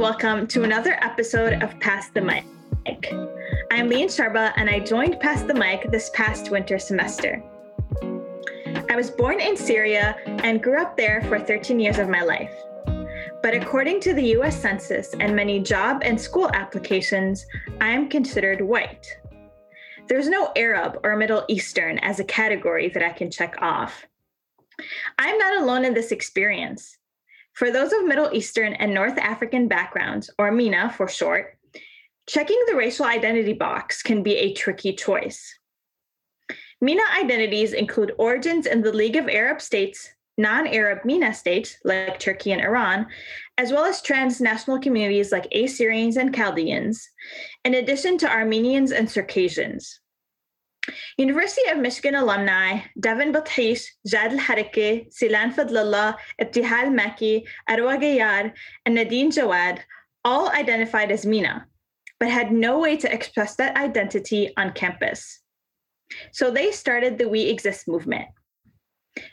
welcome to another episode of Pass the Mic. I'm Lean Sharba, and I joined Pass the Mic this past winter semester. I was born in Syria and grew up there for 13 years of my life. But according to the US Census and many job and school applications, I am considered white. There's no Arab or Middle Eastern as a category that I can check off. I'm not alone in this experience. For those of Middle Eastern and North African backgrounds, or MENA for short, checking the racial identity box can be a tricky choice. MENA identities include origins in the League of Arab States, non Arab MENA states like Turkey and Iran, as well as transnational communities like Assyrians and Chaldeans, in addition to Armenians and Circassians. University of Michigan alumni Devin Bathish, Jad Al-Haraki, Silan Fadlallah, Ibtihal Maki, Arwa Gayar, and Nadine Jawad all identified as MENA, but had no way to express that identity on campus. So they started the We Exist movement.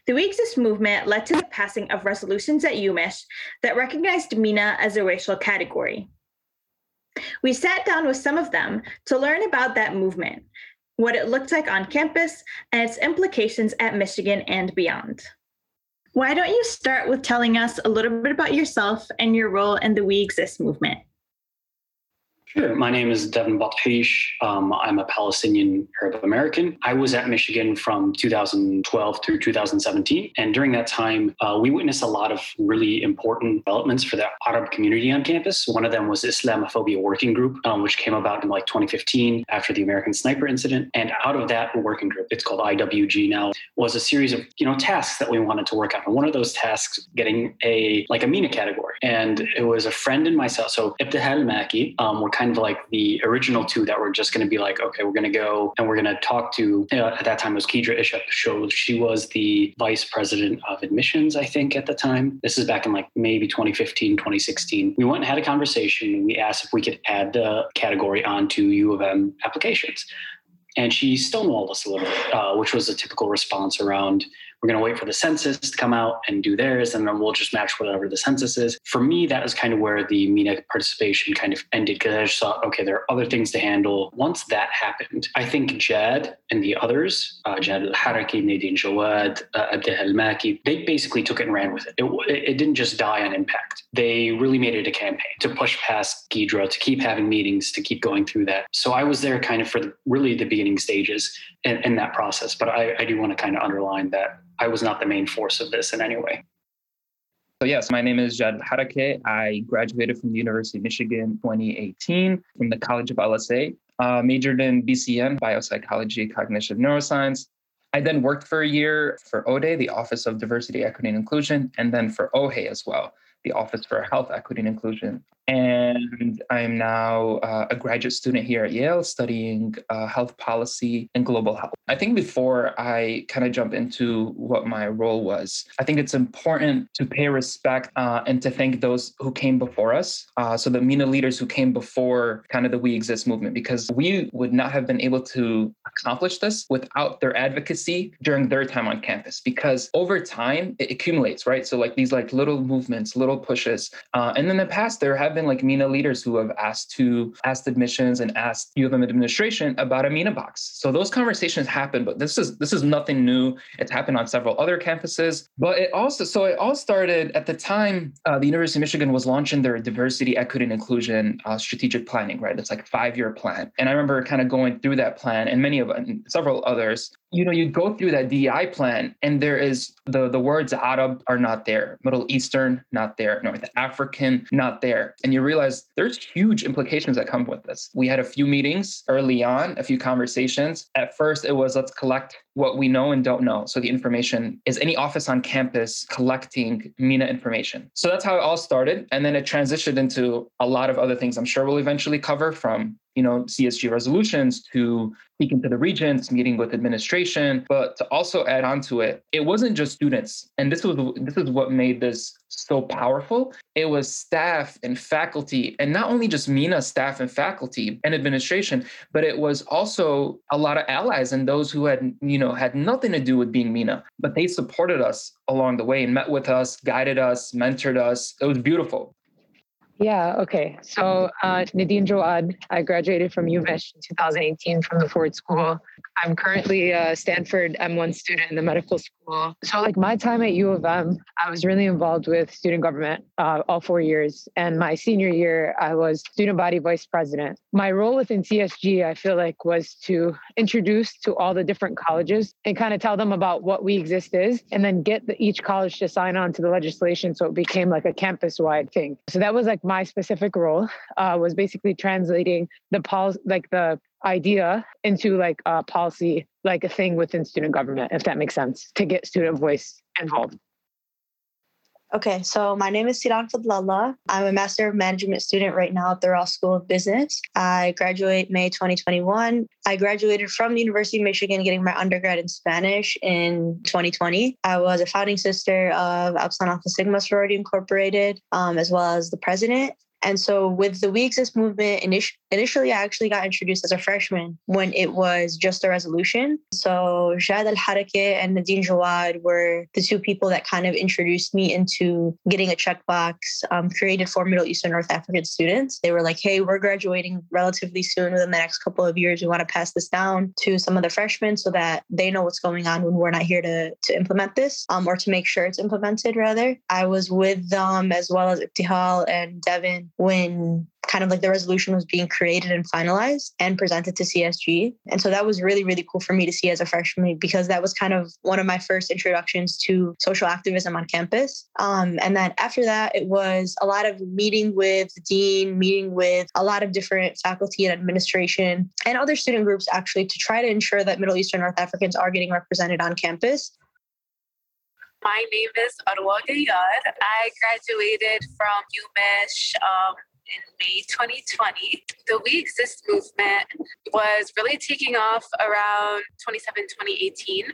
The We Exist movement led to the passing of resolutions at UMich that recognized MENA as a racial category. We sat down with some of them to learn about that movement, what it looked like on campus, and its implications at Michigan and beyond. Why don't you start with telling us a little bit about yourself and your role in the We Exist movement? Sure. My name is Devin Bathish. Um, I'm a Palestinian Arab American. I was at Michigan from 2012 through 2017. And during that time, uh, we witnessed a lot of really important developments for the Arab community on campus. One of them was Islamophobia Working Group, um, which came about in like 2015 after the American Sniper incident. And out of that working group, it's called IWG now, was a series of you know tasks that we wanted to work on. And one of those tasks, getting a like a MENA category. And it was a friend and myself. So Ibtihal Maki, um, were kind of like the original two that were just going to be like, okay, we're going to go and we're going to talk to, know, at that time it was Kedra Ishak Show. She was the vice president of admissions, I think, at the time. This is back in like maybe 2015, 2016. We went and had a conversation. We asked if we could add the category onto U of M applications. And she stonewalled us a little bit, uh, which was a typical response around we're going to wait for the census to come out and do theirs, and then we'll just match whatever the census is. For me, that was kind of where the MENA participation kind of ended because I just thought, okay, there are other things to handle. Once that happened, I think Jad and the others, uh, Jad Al Haraki, Nadine Jawad, uh, Ibtihal Maki, they basically took it and ran with it. it. It didn't just die on impact. They really made it a campaign to push past Kedra, to keep having meetings, to keep going through that. So I was there kind of for the, really the beginning stages in, in that process. But I, I do want to kind of underline that I was not the main force of this in any way. So yes, my name is Jad Harake. I graduated from the University of Michigan 2018 from the College of LSA, uh, majored in BCN, biopsychology, cognition, neuroscience. I then worked for a year for ODE, the Office of Diversity, Equity, and Inclusion, and then for OHE as well, the Office for Health, Equity, and Inclusion and I'm now uh, a graduate student here at Yale studying uh, health policy and global health. I think before I kind of jump into what my role was, I think it's important to pay respect uh, and to thank those who came before us. Uh, so the MENA leaders who came before kind of the We Exist movement, because we would not have been able to accomplish this without their advocacy during their time on campus. Because over time it accumulates, right? So like these like little movements, little pushes, uh, and in the past there have been like MENA leaders who have asked to asked admissions and asked U of M administration about a MENA box. So those conversations happen, but this is this is nothing new. It's happened on several other campuses. But it also so it all started at the time uh, the University of Michigan was launching their diversity, equity, and inclusion uh, strategic planning. Right, it's like five year plan, and I remember kind of going through that plan and many of and several others you know, you go through that DEI plan and there is the, the words Arab are not there, Middle Eastern, not there, North African, not there. And you realize there's huge implications that come with this. We had a few meetings early on, a few conversations. At first, it was let's collect what we know and don't know. So the information is any office on campus collecting MENA information. So that's how it all started. And then it transitioned into a lot of other things I'm sure we'll eventually cover from you know, CSG resolutions to speaking to the regents, meeting with administration, but to also add on to it, it wasn't just students. And this was this is what made this so powerful. It was staff and faculty, and not only just MENA staff and faculty and administration, but it was also a lot of allies and those who had, you know, had nothing to do with being MENA, but they supported us along the way and met with us, guided us, mentored us. It was beautiful. Yeah, okay. So uh, Nadine Jawad, I graduated from UMich in 2018 from the Ford School. I'm currently a Stanford M1 student in the medical school. So, like my time at U of M, I was really involved with student government uh, all four years. And my senior year, I was student body vice president. My role within CSG, I feel like, was to introduce to all the different colleges and kind of tell them about what We Exist is, and then get the, each college to sign on to the legislation. So it became like a campus wide thing. So that was like my specific role uh, was basically translating the policy, like the idea into like a policy, like a thing within student government, if that makes sense, to get student voice involved. Okay, so my name is Siran Fadlallah. I'm a Master of Management student right now at the Ross School of Business. I graduate May 2021. I graduated from the University of Michigan getting my undergrad in Spanish in 2020. I was a founding sister of Epsilon Alpha Sigma Sorority Incorporated, um, as well as the president. And so with the We Exist movement, initially I actually got introduced as a freshman when it was just a resolution. So Jad Al Harake and Nadine Jawad were the two people that kind of introduced me into getting a checkbox um, created for Middle Eastern North African students. They were like, hey, we're graduating relatively soon within the next couple of years. We want to pass this down to some of the freshmen so that they know what's going on when we're not here to, to implement this um, or to make sure it's implemented rather. I was with them as well as Ibtihal and Devin when kind of like the resolution was being created and finalized and presented to CSG. And so that was really, really cool for me to see as a freshman because that was kind of one of my first introductions to social activism on campus. Um, and then after that, it was a lot of meeting with the dean, meeting with a lot of different faculty and administration and other student groups actually to try to ensure that Middle Eastern North Africans are getting represented on campus. My name is Arwa Gayad. I graduated from UMich um, in May 2020. The We Exist movement was really taking off around 27, 2018.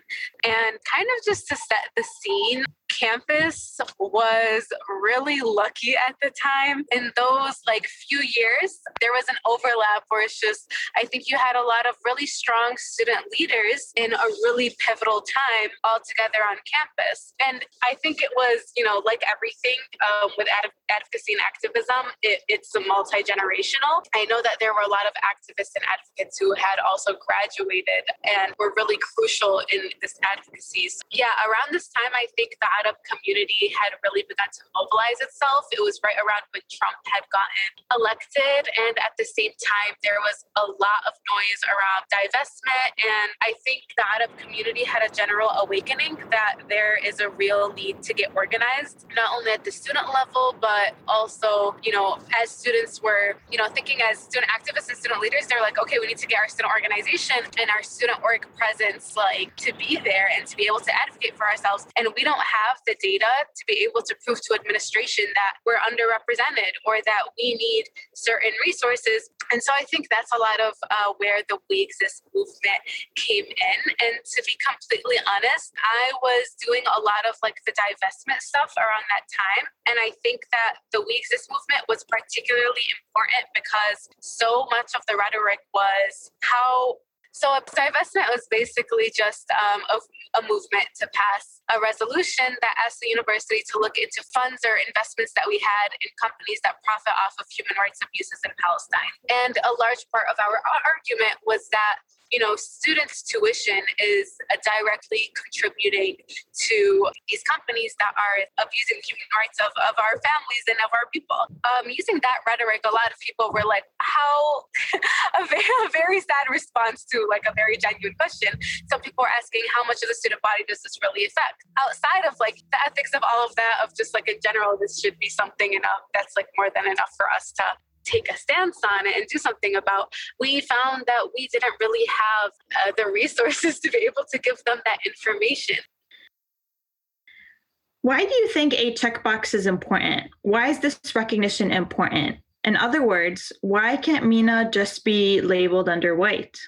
And kind of just to set the scene, campus was really lucky at the time. In those like few years, there was an overlap where it's just, I think you had a lot of really strong student leaders in a really pivotal time all together on campus. And I think it was, you know, like everything um, with ad- advocacy and activism, it, it's multi generational. I know that there were a lot of activists and advocates who had also graduated and were really crucial in this advocacy. So, yeah, around this time, I think the startup community had really begun to mobilize itself. It was right around when Trump had gotten elected. And at the same time, there was a lot of noise around divestment. And I think the Arab community had a general awakening that there is a real need to get organized, not only at the student level, but also, you know, as students were, you know, thinking as student activists and student leaders, they're like, okay, we need to get our student organization and our student org presence like to be there and to be able to advocate for ourselves. And we don't have have the data to be able to prove to administration that we're underrepresented or that we need certain resources. And so I think that's a lot of uh, where the We Exist movement came in. And to be completely honest, I was doing a lot of like the divestment stuff around that time. And I think that the We Exist movement was particularly important because so much of the rhetoric was how so a divestment was basically just um, a, a, movement to pass a resolution that asked the university to look into funds or investments that we had in companies that profit off of human rights abuses in Palestine. And a large part of our argument was that you know, students' tuition is directly contributing to these companies that are abusing human rights of, of our families and of our people. Um, using that rhetoric, a lot of people were like, how a, very, a very sad response to like a very genuine question. Some people are asking, how much of the student body does this really affect? Outside of like the ethics of all of that, of just like in general, this should be something enough that's like more than enough for us to take a stance on it and do something about, we found that we didn't really have uh, the resources to be able to give them that information. Why do you think a checkbox is important? Why is this recognition important? In other words, why can't MENA just be labeled under white?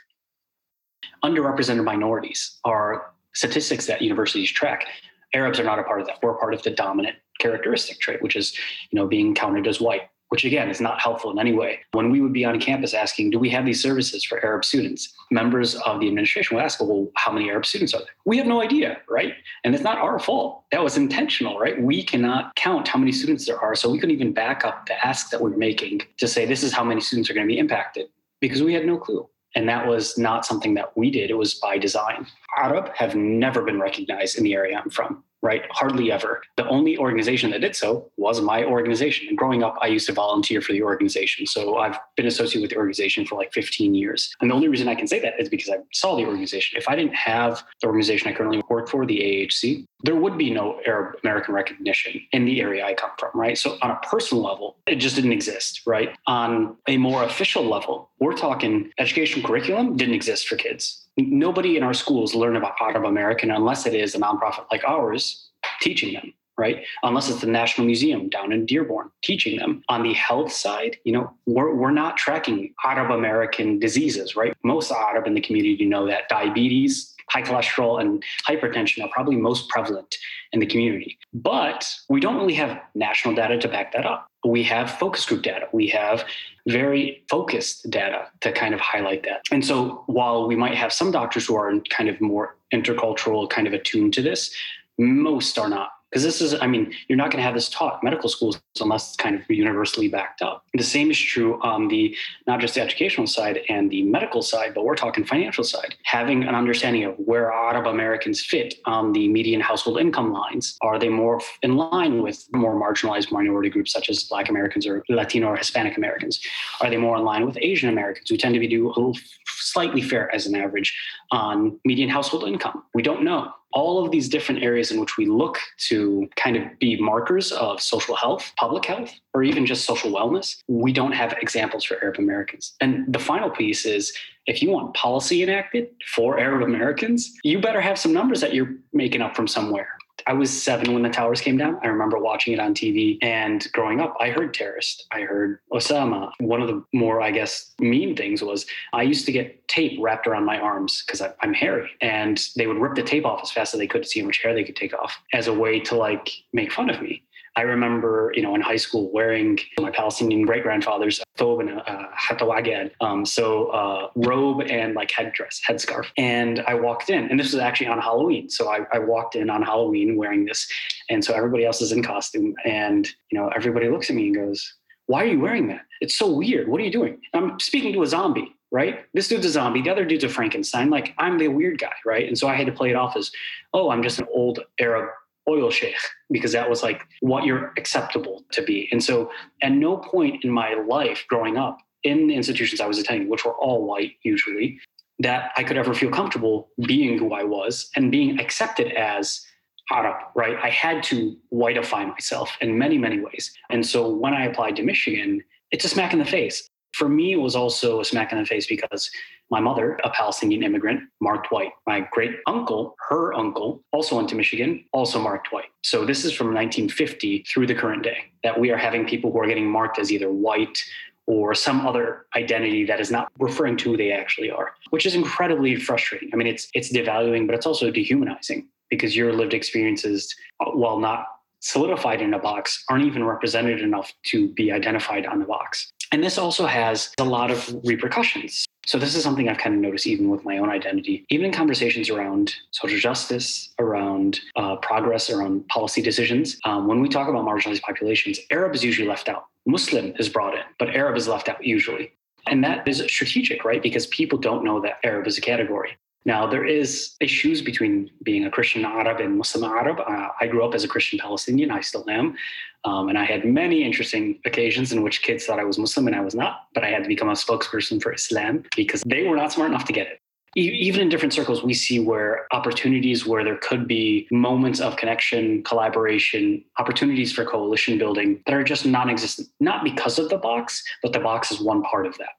Underrepresented minorities are statistics that universities track. Arabs are not a part of that. We're part of the dominant characteristic trait, which is, you know, being counted as white which again is not helpful in any way. When we would be on campus asking, do we have these services for Arab students? Members of the administration would ask, well, how many Arab students are there? We have no idea, right? And it's not our fault. That was intentional, right? We cannot count how many students there are. So we couldn't even back up the ask that we're making to say this is how many students are going to be impacted because we had no clue. And that was not something that we did, it was by design. Arab have never been recognized in the area I'm from right? Hardly ever. The only organization that did so was my organization. And growing up, I used to volunteer for the organization. So I've been associated with the organization for like 15 years. And the only reason I can say that is because I saw the organization. If I didn't have the organization I currently work for, the AHC, there would be no Arab American recognition in the area I come from, right? So on a personal level, it just didn't exist, right? On a more official level, we're talking education curriculum didn't exist for kids nobody in our schools learn about Arab American unless it is a nonprofit like ours teaching them right unless it's the national museum down in dearborn teaching them on the health side you know we're, we're not tracking arab american diseases right most arab in the community know that diabetes high cholesterol and hypertension are probably most prevalent in the community. But we don't really have national data to back that up. We have focus group data. We have very focused data to kind of highlight that. And so while we might have some doctors who are kind of more intercultural, kind of attuned to this, most are not because this is i mean you're not going to have this taught medical schools unless it's kind of universally backed up. The same is true on the not just the educational side and the medical side but we're talking financial side. Having an understanding of where arab americans fit on the median household income lines are they more in line with more marginalized minority groups such as black americans or latino or hispanic americans? Are they more in line with asian americans who tend to be do a little slightly fair as an average on median household income? We don't know all of these different areas in which we look to kind of be markers of social health, public health, or even just social wellness, we don't have examples for Arab Americans. And the final piece is if you want policy enacted for Arab Americans, you better have some numbers that you're making up from somewhere. I was seven when the towers came down. I remember watching it on TV and growing up, I heard terrorist. I heard Osama. One of the more, I guess, mean things was I used to get tape wrapped around my arms because I'm hairy and they would rip the tape off as fast as they could to see how much hair they could take off as a way to like make fun of me. I remember, you know, in high school wearing my Palestinian great grandfather's thobe and a um, so uh, robe and like headdress, headscarf. And I walked in, and this was actually on Halloween. So I, I walked in on Halloween wearing this, and so everybody else is in costume, and you know, everybody looks at me and goes, "Why are you wearing that? It's so weird. What are you doing?" I'm speaking to a zombie right? This dude's a zombie. The other dude's a Frankenstein. Like I'm the weird guy, right? And so I had to play it off as, oh, I'm just an old Arab oil sheikh because that was like what you're acceptable to be. And so at no point in my life growing up in the institutions I was attending, which were all white usually, that I could ever feel comfortable being who I was and being accepted as Arab, right? I had to whiteify myself in many, many ways. And so when I applied to Michigan, it's a smack in the face for me, it was also a smack in the face because my mother, a Palestinian immigrant, marked white. My great uncle, her uncle, also went to Michigan, also marked white. So this is from 1950 through the current day that we are having people who are getting marked as either white or some other identity that is not referring to who they actually are, which is incredibly frustrating. I mean, it's it's devaluing, but it's also dehumanizing because your lived experiences, uh, while not solidified in a box, aren't even represented enough to be identified on the box. And this also has a lot of repercussions. So, this is something I've kind of noticed even with my own identity, even in conversations around social justice, around uh, progress, around policy decisions. Um, when we talk about marginalized populations, Arab is usually left out. Muslim is brought in, but Arab is left out usually. And that is strategic, right? Because people don't know that Arab is a category. Now, there is issues between being a Christian Arab and Muslim Arab. Uh, I grew up as a Christian Palestinian. I still am. Um, and I had many interesting occasions in which kids thought I was Muslim and I was not, but I had to become a spokesperson for Islam because they were not smart enough to get it. even in different circles, we see where opportunities where there could be moments of connection, collaboration, opportunities for coalition building that are just non existent, not because of the box, but the box is one part of that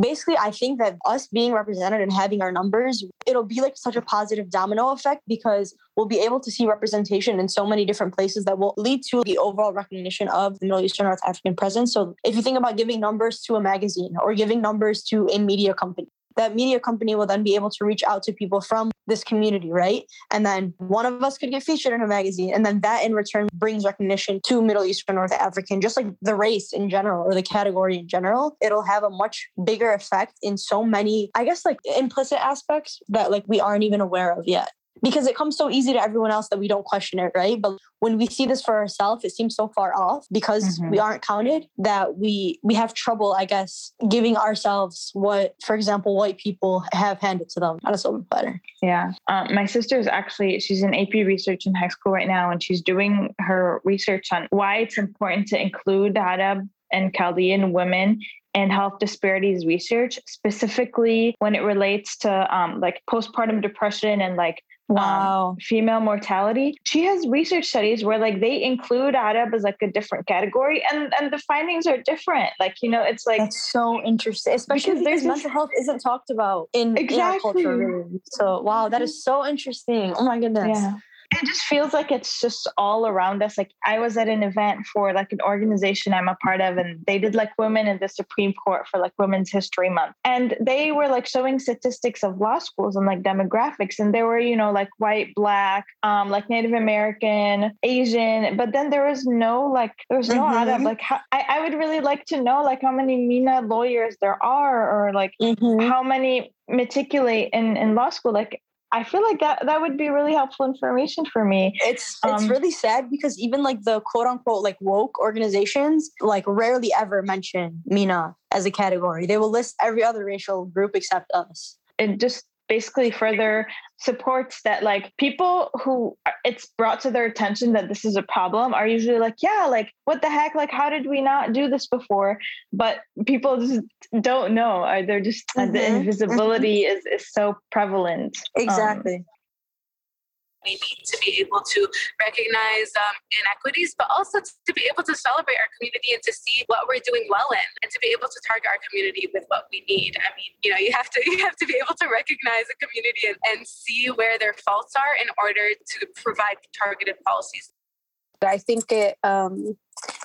basically i think that us being represented and having our numbers it'll be like such a positive domino effect because we'll be able to see representation in so many different places that will lead to the overall recognition of the middle eastern north african presence. So if you think about giving numbers to a magazine or giving numbers to a media company that media company will then be able to reach out to people from this community, right? And then one of us could get featured in a magazine. And then that in return brings recognition to Middle Eastern North African, just like the race in general or the category in general. It'll have a much bigger effect in so many, I guess, like implicit aspects that like we aren't even aware of yet because it comes so easy to everyone else that we don't question it, right? But when we see this for ourselves, it seems so far off because mm-hmm. we aren't counted that we we have trouble, I guess, giving ourselves what, for example, white people have handed to them on a silver platter. Yeah, um, my sister is actually she's in AP research in high school right now, and she's doing her research on why it's important to include Arab and Chaldean women and health disparities research, specifically when it relates to um, like postpartum depression and like wow. Um, female mortality. She has research studies where like they include Arab as like a different category and and the findings are different. Like, you know, it's like That's so interesting, especially because, because mental health isn't talked about in, exactly. in our culture really. So wow, that is so interesting. Oh my goodness. Yeah it just feels like it's just all around us. Like I was at an event for like an organization I'm a part of, and they did like women in the Supreme Court for like Women's History Month. And they were like showing statistics of law schools and like demographics. And there were, you know, like white, black, um, like Native American, Asian, but then there was no like there was no mm-hmm. Arab. Like how, I, I would really like to know like how many MENA lawyers there are or like mm-hmm. how many matriculate in, in law school. Like I feel like that that would be really helpful information for me. It's it's um, really sad because even like the quote unquote like woke organizations like rarely ever mention MENA as a category. They will list every other racial group except us. It just basically further supports that like people who it's brought to their attention that this is a problem are usually like yeah like what the heck? Like how did we not do this before? But people just don't know. Or they're just mm-hmm. the invisibility is is so prevalent exactly. um, we need to be able to recognize um, inequities, but also to be able to celebrate our community and to see what we're doing well in, and to be able to target our community with what we need. I mean, you know, you have to you have to be able to recognize a community and, and see where their faults are in order to provide targeted policies. I think it um,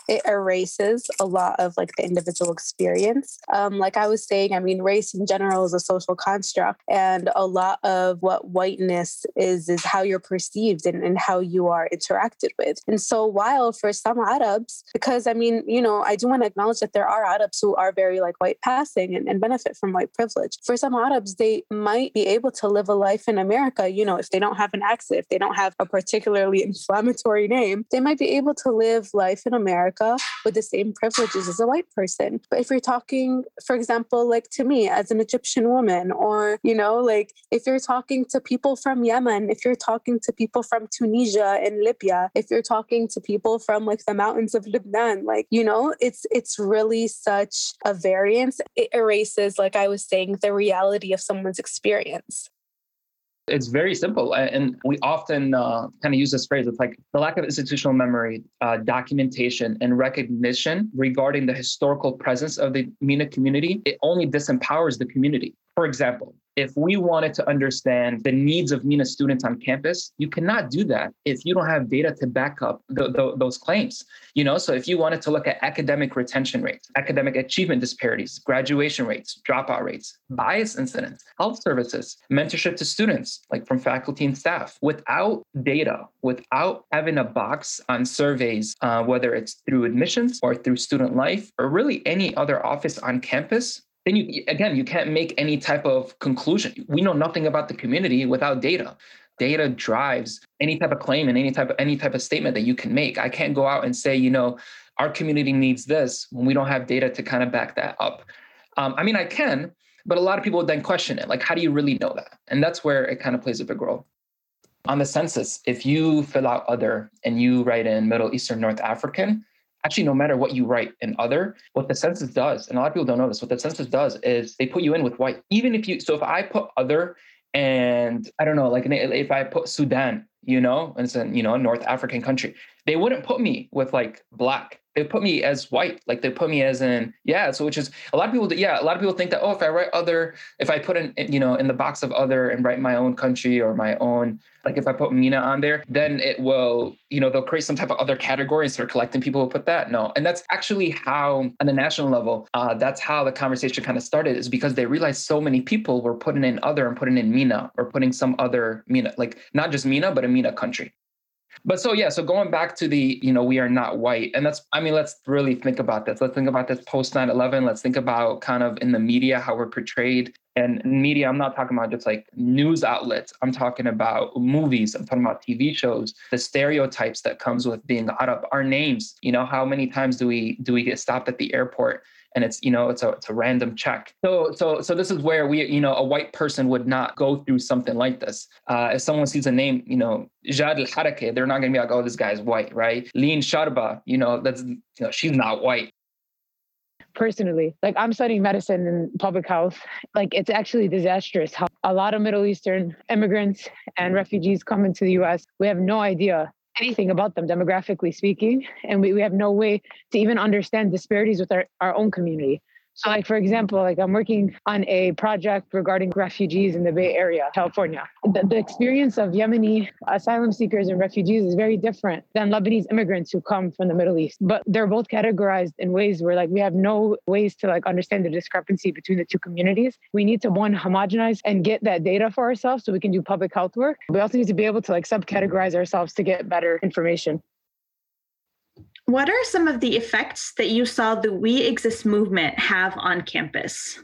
it erases a lot of like the individual experience. Um, like I was saying, I mean, race in general is a social construct, and a lot of what whiteness is is how you're perceived and, and how you are interacted with. And so, while for some Arabs, because I mean, you know, I do want to acknowledge that there are Arabs who are very like white passing and, and benefit from white privilege. For some Arabs, they might be able to live a life in America, you know, if they don't have an accent, if they don't have a particularly inflammatory name, they might be able to live life in America America with the same privileges as a white person. But if you're talking, for example, like to me as an Egyptian woman, or, you know, like if you're talking to people from Yemen, if you're talking to people from Tunisia and Libya, if you're talking to people from like the mountains of Lebanon, like, you know, it's it's really such a variance. It erases, like I was saying, the reality of someone's experience. It's very simple. And we often uh, kind of use this phrase it's like the lack of institutional memory, uh, documentation, and recognition regarding the historical presence of the MENA community. It only disempowers the community. For example, if we wanted to understand the needs of MENA students on campus, you cannot do that if you don't have data to back up the, the, those claims. You know, so if you wanted to look at academic retention rates, academic achievement disparities, graduation rates, dropout rates, bias incidents, health services, mentorship to students, like from faculty and staff, without data, without having a box on surveys, uh, whether it's through admissions or through student life or really any other office on campus, then you again you can't make any type of conclusion. We know nothing about the community without data. Data drives any type of claim and any type of any type of statement that you can make. I can't go out and say you know our community needs this when we don't have data to kind of back that up. Um, i mean i can but a lot of people would then question it. Like how do you really know that? And that's where it kind of plays a big role. On the census if you fill out other and you write in middle eastern north african actually no matter what you write in other what the census does and a lot of people don't know this what the census does is they put you in with white. Even if you so if i put other and i don't know like if i put sudan you know, it's a, you know, a North African country. They wouldn't put me with like black. They put me as white. Like they put me as in, yeah. So which is a lot of people, yeah, a lot of people think that, oh, if I write other, if I put in, you know, in the box of other and write my own country or my own, like if I put MENA on there, then it will, you know, they'll create some type of other category and start collecting people who put that. No. And that's actually how, on the national level, uh, that's how the conversation kind of started, is because they realized so many people were putting in other and putting in MENA or putting some other MENA, like not just MENA, but a country. But so yeah, so going back to the, you know, we are not white. And that's, I mean, let's really think about this. Let's think about this post 9-11. Let's think about kind of in the media how we're portrayed. And media, I'm not talking about just like news outlets. I'm talking about movies. I'm talking about TV shows, the stereotypes that comes with being Arab, our names. You know, how many times do we do we get stopped at the airport and it's you know it's a it's a random check. So so so this is where we you know a white person would not go through something like this. Uh, if someone sees a name you know Jad al Harake they're not going to be like oh this guy's white right? Lean Sharba you know that's you know she's not white. Personally like i'm studying medicine and public health. Like it's actually disastrous how a lot of middle eastern immigrants and refugees come into the us we have no idea anything about them demographically speaking and we, we have no way to even understand disparities with our, our own community so, like for example, like I'm working on a project regarding refugees in the Bay Area, California. The, the, experience of Yemeni asylum seekers and refugees is very different than Lebanese immigrants who come from the Middle East. But they're both categorized in ways where like we have no ways to like understand the discrepancy between the two communities. We need to one homogenize and get that data for ourselves so we can do public health work. We also need to be able to like subcategorize ourselves to get better information. What are some of the effects that you saw the We Exist movement have on campus?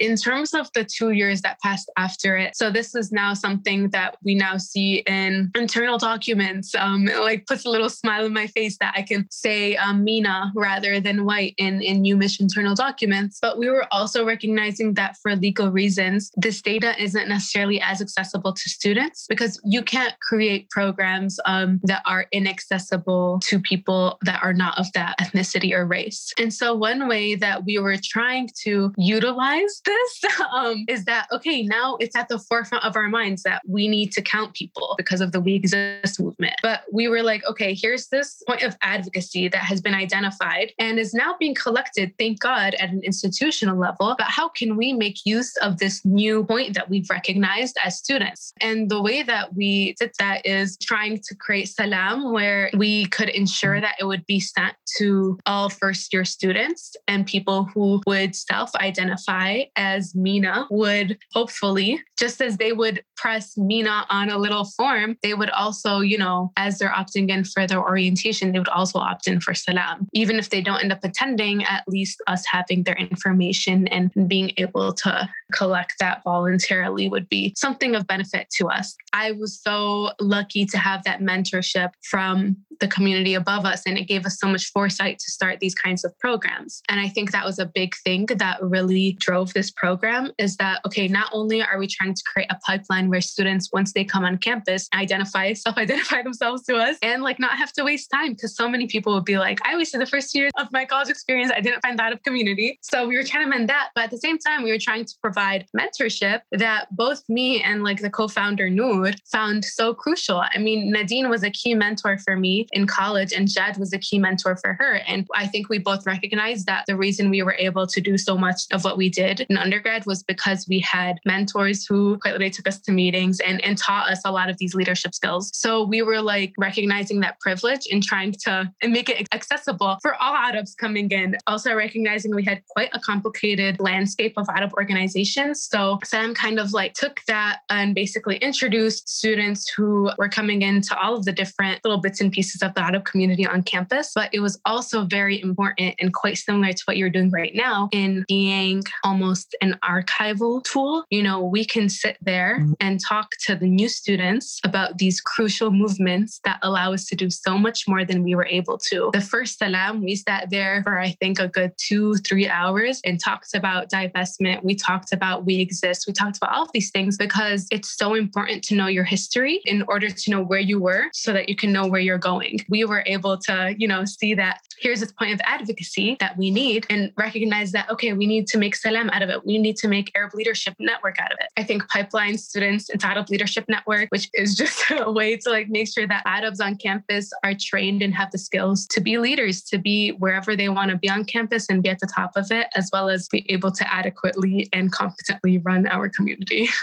In terms of the two years that passed after it so this is now something that we now see in internal documents um, like puts a little smile on my face that i can say um, MENA rather than white in in UMich internal documents. But we were also recognizing that for legal reasons this data isn't necessarily as accessible to students because you can't create programs um, that are inaccessible to people that are not of that ethnicity or race. And so one way that we were trying to utilize this um, is that okay now it's at the forefront of our minds that we need to count people because of the we exist movement. But we were like okay here's this point of advocacy that has been identified and is now being collected thank god at an institutional level. But how can we make use of this new point that we've recognized as students? And the way that we did that is trying to create salam where we could ensure that it would be sent to all first year students and people who would self identify as MENA would hopefully, just as they would press MENA on a little form, they would also, you know, as they're opting in for their orientation, they would also opt in for Salam. Even if they don't end up attending, at least us having their information and being able to collect that voluntarily would be something of benefit to us. I was so lucky to have that mentorship from the community above us, and it gave us so much foresight to start these kinds of programs. And I think that was a big thing that really drove this program is that, okay, not only are we trying to create a pipeline where students, once they come on campus, identify, self identify themselves to us and like not have to waste time because so many people would be like, I wasted the first year of my college experience. I didn't find that of community. So we were trying to mend that. But at the same time, we were trying to provide mentorship that both me and like the co founder Noor found so crucial. I mean, Nadine was a key mentor for me in college, and Jed was a key mentor for her. And I think we both recognized that the reason we were able to do so much of what we did in undergrad was because we had mentors who quite literally took us to meetings and, and taught us a lot of these leadership skills. So we were like recognizing that privilege and trying to and make it accessible for all Arabs coming in. Also recognizing we had quite a complicated landscape of Arab organizations. So Sam kind of like took that and basically introduced students who were coming into all of the different little bits and pieces of the Arab community on campus. But it was also very important and quite similar to what you're doing right now in being almost an archival tool. You know, we can sit there mm-hmm. and talk to the new students about these crucial movements that allow us to do so much more than we were able to. The first Salam, we sat there for I think a good two, three hours and talked about divestment. We talked about we exist. We talked about all of these things because it's so important to know your history in order to know where you were so that you can know where you're going. We were able to, you know, see that here's this point of advocacy that we need and recognize that, okay, we need to make Salam out of it. We need to make Arab Leadership Network out of it. I think pipeline students Arab Leadership Network, which is just a way to like make sure that Arabs on campus are trained and have the skills to be leaders, to be wherever they want to be on campus and be at the top of it, as well as be able to adequately and competently run our community.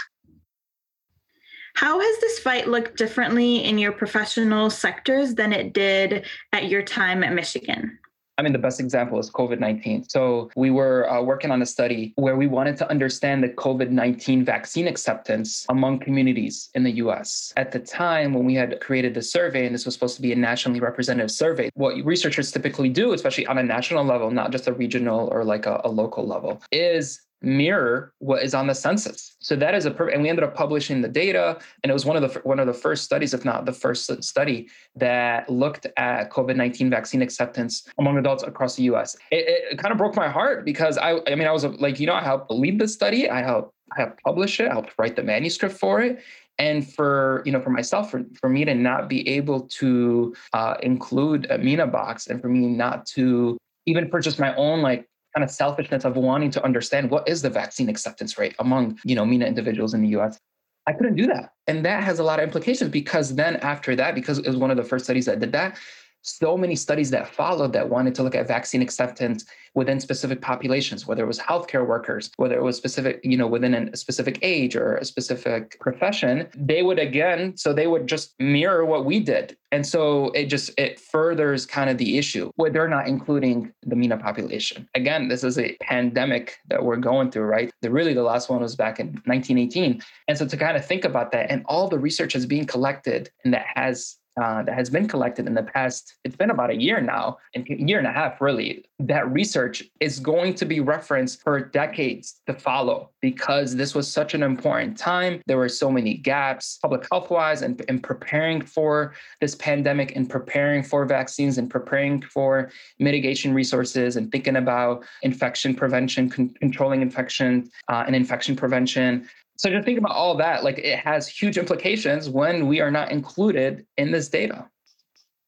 How has this fight looked differently in your professional sectors than it did at your time at Michigan? I mean, the best example is COVID 19. So, we were uh, working on a study where we wanted to understand the COVID 19 vaccine acceptance among communities in the US. At the time, when we had created the survey, and this was supposed to be a nationally representative survey, what researchers typically do, especially on a national level, not just a regional or like a, a local level, is mirror what is on the census. So that is a per- and we ended up publishing the data and it was one of the one of the first studies if not the first study that looked at COVID-19 vaccine acceptance among adults across the US. It, it kind of broke my heart because I I mean I was like you know I helped lead the study, I helped I helped publish it, I helped write the manuscript for it and for you know for myself for, for me to not be able to uh, include a MENA box and for me not to even purchase my own like kind of selfishness of wanting to understand what is the vaccine acceptance rate among you know MENA individuals in the US. I couldn't do that. And that has a lot of implications because then after that, because it was one of the first studies that did that, so many studies that followed that wanted to look at vaccine acceptance within specific populations, whether it was healthcare workers, whether it was specific, you know, within a specific age or a specific profession, they would again, so they would just mirror what we did. And so it just it furthers kind of the issue where they're not including the MENA population. Again, this is a pandemic that we're going through, right? The really the last one was back in 1918. And so to kind of think about that and all the research is being collected and that has uh, that has been collected in the past, it's been about a year now, a year and a half really. That research is going to be referenced for decades to follow because this was such an important time. There were so many gaps, public health wise, and in preparing for this pandemic and preparing for vaccines and preparing for mitigation resources and thinking about infection prevention, con- controlling infection uh, and infection prevention. So just think about all that. Like it has huge implications when we are not included in this data.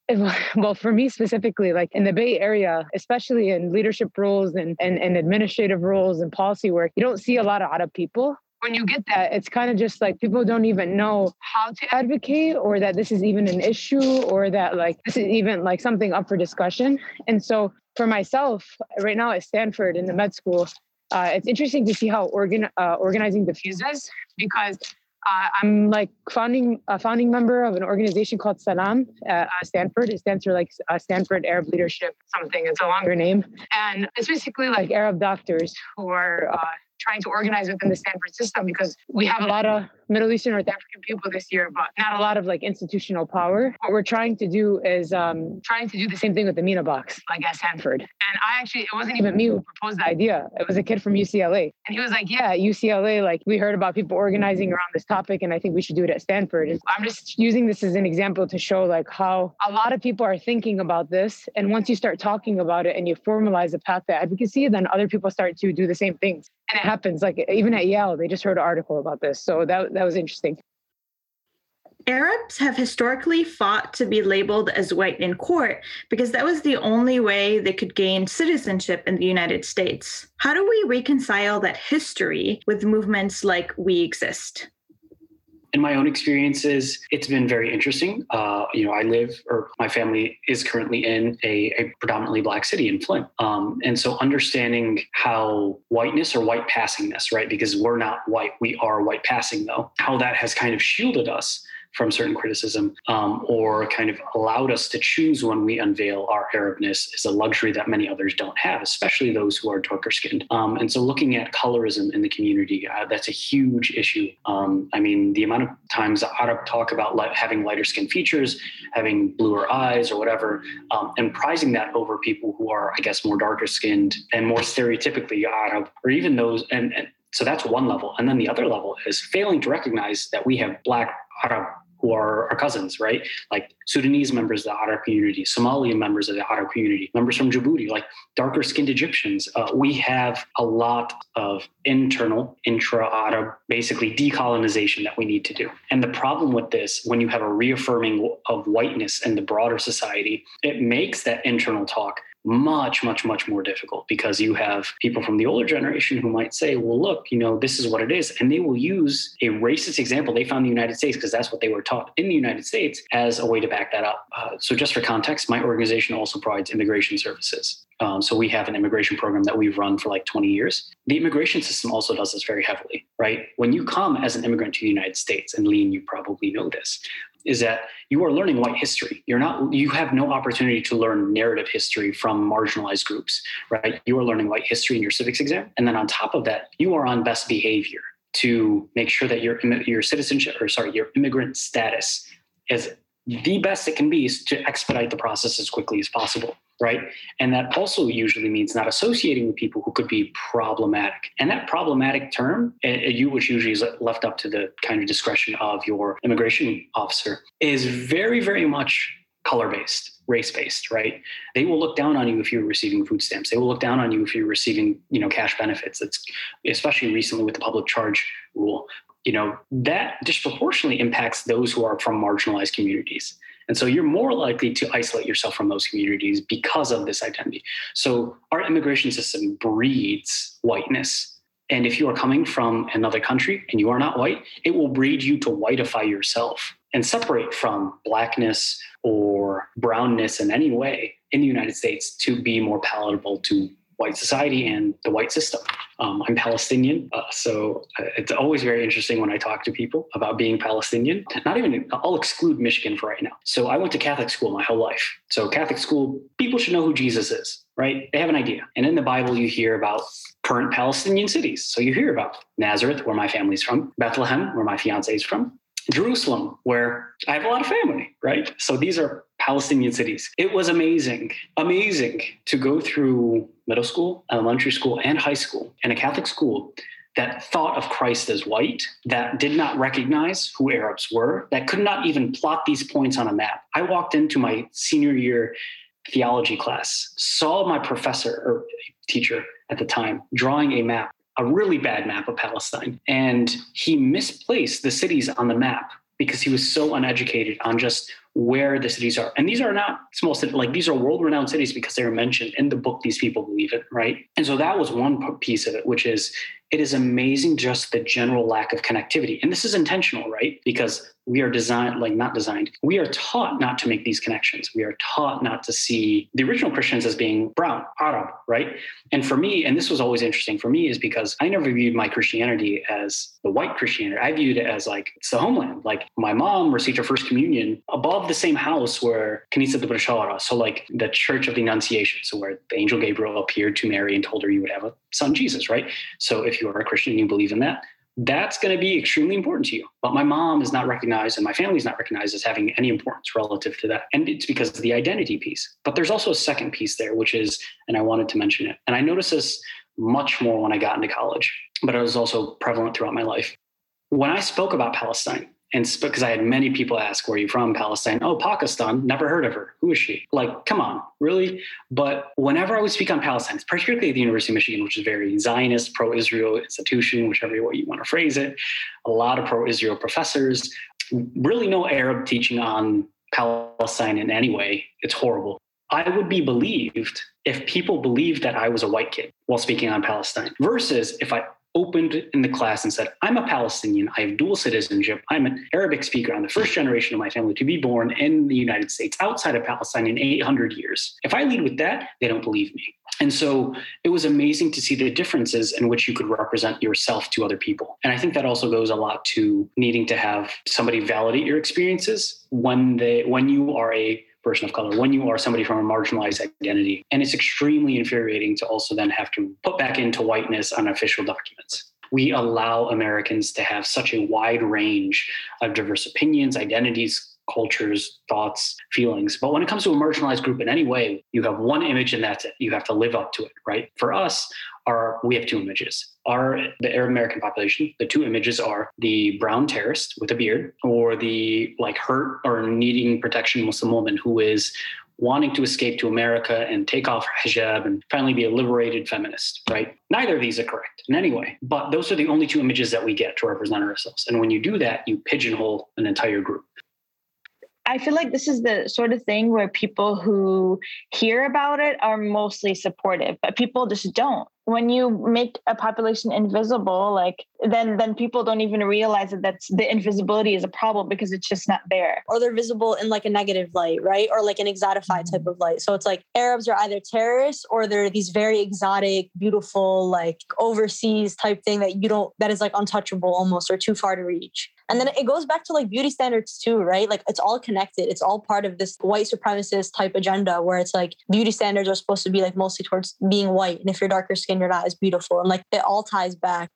Well, for me specifically, like in the Bay Area, especially in leadership roles and, and, and administrative roles and policy work, you don't see a lot of Arab people when you get that, it's kind of just like people don't even know how to advocate or that this is even an issue or that like this is even like something up for discussion. And so for myself, right now at Stanford in the med school, uh, it's interesting to see how organ, uh, organizing diffuses because uh, I'm like founding a founding member of an organization called Salam at Stanford. It stands for like Stanford Arab Leadership something. It's a longer name, and it's basically like Arab doctors who are uh, trying to organize within the Stanford system because we have a lot of Middle Eastern, North African people this year, but not a lot of like institutional power. What we're trying to do is um, trying to do the same thing with the MENA box, like at Stanford. And I actually, it wasn't even me who proposed the idea. It was a kid from UCLA. And he was like, yeah, UCLA, like we heard about people organizing around this topic and I think we should do it at Stanford. And I'm just using this as an example to show like how a lot of people are thinking about this. And once you start talking about it and you formalize a path to advocacy, then other people start to do the same things. And it happens like even at Yale, they just heard an article about this. So that that was interesting. Arabs have historically fought to be labeled as white in court because that was the only way they could gain citizenship in the United States. How do we reconcile that history with movements like We Exist? In my own experiences, it's been very interesting. Uh, you know, I live or my family is currently in a, a predominantly black city in Flint. Um, and so understanding how whiteness or white passingness, right? Because we're not white, we are white passing though, how that has kind of shielded us from certain criticism um, or kind of allowed us to choose when we unveil our Arabness is a luxury that many others don't have, especially those who are darker skinned. Um, and so looking at colorism in the community, uh, that's a huge issue. Um, I mean, the amount of times Arab talk about having lighter skin features, having bluer eyes or whatever, um, and prizing that over people who are, I guess, more darker skinned and more stereotypically Arab, or even those, and, and so that's one level. And then the other level is failing to recognize that we have Black Arab who are our cousins, right? Like Sudanese members of the Arab community, Somalian members of the Arab community, members from Djibouti, like darker skinned Egyptians. Uh, we have a lot of internal, intra Arab, basically decolonization that we need to do. And the problem with this, when you have a reaffirming of whiteness in the broader society, it makes that internal talk much, much, much more difficult because you have people from the older generation who might say, well, look, you know, this is what it is. And they will use a racist example they found in the United States because that's what they were taught in the United States as a way to back that up. Uh, so, just for context, my organization also provides immigration services. Um, so we have an immigration program that we've run for like 20 years. The immigration system also does this very heavily, right? When you come as an immigrant to the United States, and Lean, you probably know this, is that you are learning white history. You're not, you have no opportunity to learn narrative history from marginalized groups, right? You are learning white history in your civics exam. And then on top of that, you are on best behavior to make sure that your, your citizenship, or sorry, your immigrant status is the best it can be to expedite the process as quickly as possible right? And that also usually means not associating with people who could be problematic. And that problematic term, eh, eh, you which usually is left up to the kind of discretion of your immigration officer, is very, very much color based race based right? They will look down on you if you're receiving food stamps. They will look down on you if you're receiving you know cash benefits. It's especially recently with the public charge rule. You know that disproportionately impacts those who are from marginalized communities and so you're more likely to isolate yourself from those communities because of this identity. So our immigration system breeds whiteness. And if you are coming from another country and you are not white, it will breed you to whiteify yourself and separate from blackness or brownness in any way in the United States to be more palatable to white society and the white system. Um, I'm Palestinian, uh, so uh, it's always very interesting when I talk to people about being Palestinian. Not even, I'll exclude Michigan for right now. So I went to Catholic school my whole life. So Catholic school, people should know who Jesus is, right? They have an idea. And in the Bible, you hear about current Palestinian cities. So you hear about Nazareth, where my family's from, Bethlehem, where my fiance is from, Jerusalem, where I have a lot of family, right? So these are Palestinian cities. It was amazing, amazing to go through middle school, elementary school, and high school in a Catholic school that thought of Christ as white, that did not recognize who Arabs were, that could not even plot these points on a map. I walked into my senior year theology class, saw my professor or teacher at the time drawing a map, a really bad map of Palestine, and he misplaced the cities on the map because he was so uneducated on just where the cities are. And these are not small cities, like these are world renowned cities because they are mentioned in the book these people believe it, right? And so that was one piece of it, which is it is amazing just the general lack of connectivity. And this is intentional, right? Because we are designed, like not designed, we are taught not to make these connections. We are taught not to see the original Christians as being brown, Arab, right? And for me, and this was always interesting for me, is because I never viewed my Christianity as the white Christianity. I viewed it as like it's the homeland. Like my mom received her first communion above the same house where Kanisa de Brashara, so like the Church of the Annunciation, so where the angel Gabriel appeared to Mary and told her you would have a son, Jesus, right? So if you are a Christian and you believe in that, that's going to be extremely important to you. But my mom is not recognized and my family is not recognized as having any importance relative to that. And it's because of the identity piece. But there's also a second piece there, which is, and I wanted to mention it. And I noticed this much more when I got into college, but it was also prevalent throughout my life. When I spoke about Palestine, and because I had many people ask, "Where are you from?" Palestine. Oh, Pakistan. Never heard of her. Who is she? Like, come on, really? But whenever I would speak on Palestine, particularly at the University of Michigan, which is very Zionist, pro-Israel institution, whichever way you want to phrase it, a lot of pro-Israel professors. Really, no Arab teaching on Palestine in any way. It's horrible. I would be believed if people believed that I was a white kid while speaking on Palestine, versus if I opened in the class and said, I'm a Palestinian. I have dual citizenship. I'm an Arabic speaker. I'm the first generation of my family to be born in the United States outside of Palestine in 800 years. If I lead with that, they don't believe me. And so it was amazing to see the differences in which you could represent yourself to other people. And I think that also goes a lot to needing to have somebody validate your experiences when they when you are a person of color, when you are somebody from a marginalized identity. And it's extremely infuriating to also then have to put back into whiteness on official documents. We allow Americans to have such a wide range of diverse opinions, identities, cultures, thoughts, feelings. But when it comes to a marginalized group in any way, you have one image and that's it. You have to live up to it, right? For us, are we have two images. Are the Arab American population, the two images are the brown terrorist with a beard or the like hurt or needing protection Muslim woman who is wanting to escape to America and take off her hijab and finally be a liberated feminist, right? Neither of these are correct in any way, but those are the only two images that we get to represent ourselves. And when you do that, you pigeonhole an entire group. I feel like this is the sort of thing where people who hear about it are mostly supportive, but people just don't. When you make a population invisible, like then then people don't even realize that that's the invisibility is a problem because it's just not there. Or they're visible in like a negative light, right? Or like an exotified type mm-hmm. of light. So it's like Arabs are either terrorists or they're these very exotic, beautiful, like overseas type thing that you don't that is like untouchable almost or too far to reach. And then it goes back to like beauty standards too, right? Like it's all connected. It's all part of this white supremacist type agenda where it's like beauty standards are supposed to be like mostly towards being white. And if you're darker skin, you're not as beautiful. And like it all ties back.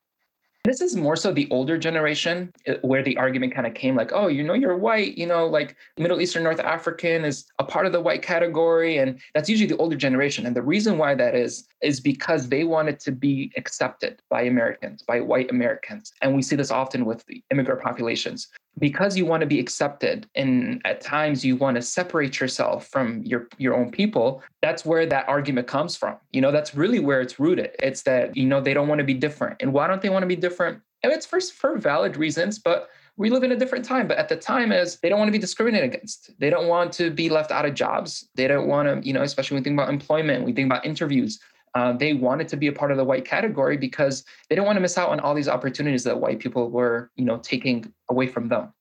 This is more so the older generation uh, where the argument kind of came like, oh, you know, you're white, you know, like Middle Eastern North African is a part of the white category. And that's usually the older generation. And the reason why that is, is because they wanted to be accepted by Americans, by white Americans. And we see this often with the immigrant populations because you want to be accepted and at times you want to separate yourself from your your own people that's where that argument comes from. You know that's really where it's rooted. It's that you know they don't want to be different. And why don't they want to be different? And it's for for valid reasons but we live in a different time. But at the time is they don't want to be discriminated against. They don't want to be left out of jobs. They don't want to you know especially when we think about employment we think about interviews uh, they wanted to be a part of the white category because they didn't want to miss out on all these opportunities that white people were, you know, taking away from them.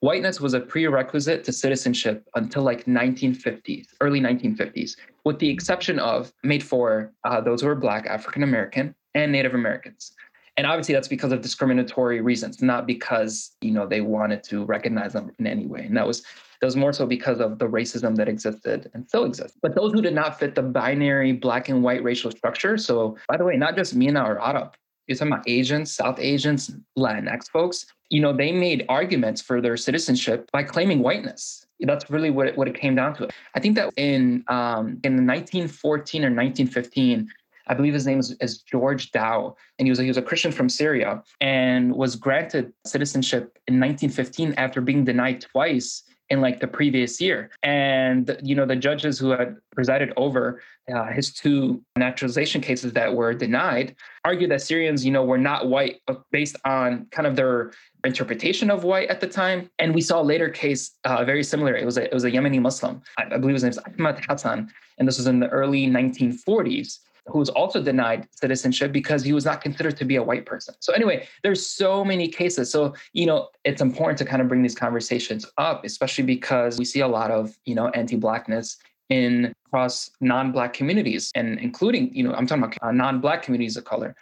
Whiteness was a prerequisite to citizenship until like 1950s, early 1950s, with the exception of made for uh, those who were Black, African American, and Native Americans. And obviously, that's because of discriminatory reasons, not because you know they wanted to recognize them in any way. And that was that was more so because of the racism that existed and still exists. But those who did not fit the binary black and white racial structure. So, by the way, not just MENA or Arab, you're talking about Asians, South Asians, Latinx folks. You know, they made arguments for their citizenship by claiming whiteness. That's really what it, what it came down to. I think that in um, in 1914 or 1915, I believe his name is, is, George Dow, and he was a, he was a Christian from Syria and was granted citizenship in 1915 after being denied twice in like the previous year. And, you know, the judges who had presided over uh, his two naturalization cases that were denied argued that Syrians, you know, were not white based on kind of their interpretation of white at the time. And we saw a later case uh, very similar. It was a, it was a Yemeni Muslim. I believe his name is Ahmad Hassan. And this was in the early 1940s who was also denied citizenship because he was not considered to be a white person. So anyway, there's so many cases. So, you know, it's important to kind of bring these conversations up, especially because we see a lot of, you know, anti-blackness in across non-black communities and including, you know, I'm talking about uh, non-black communities of color.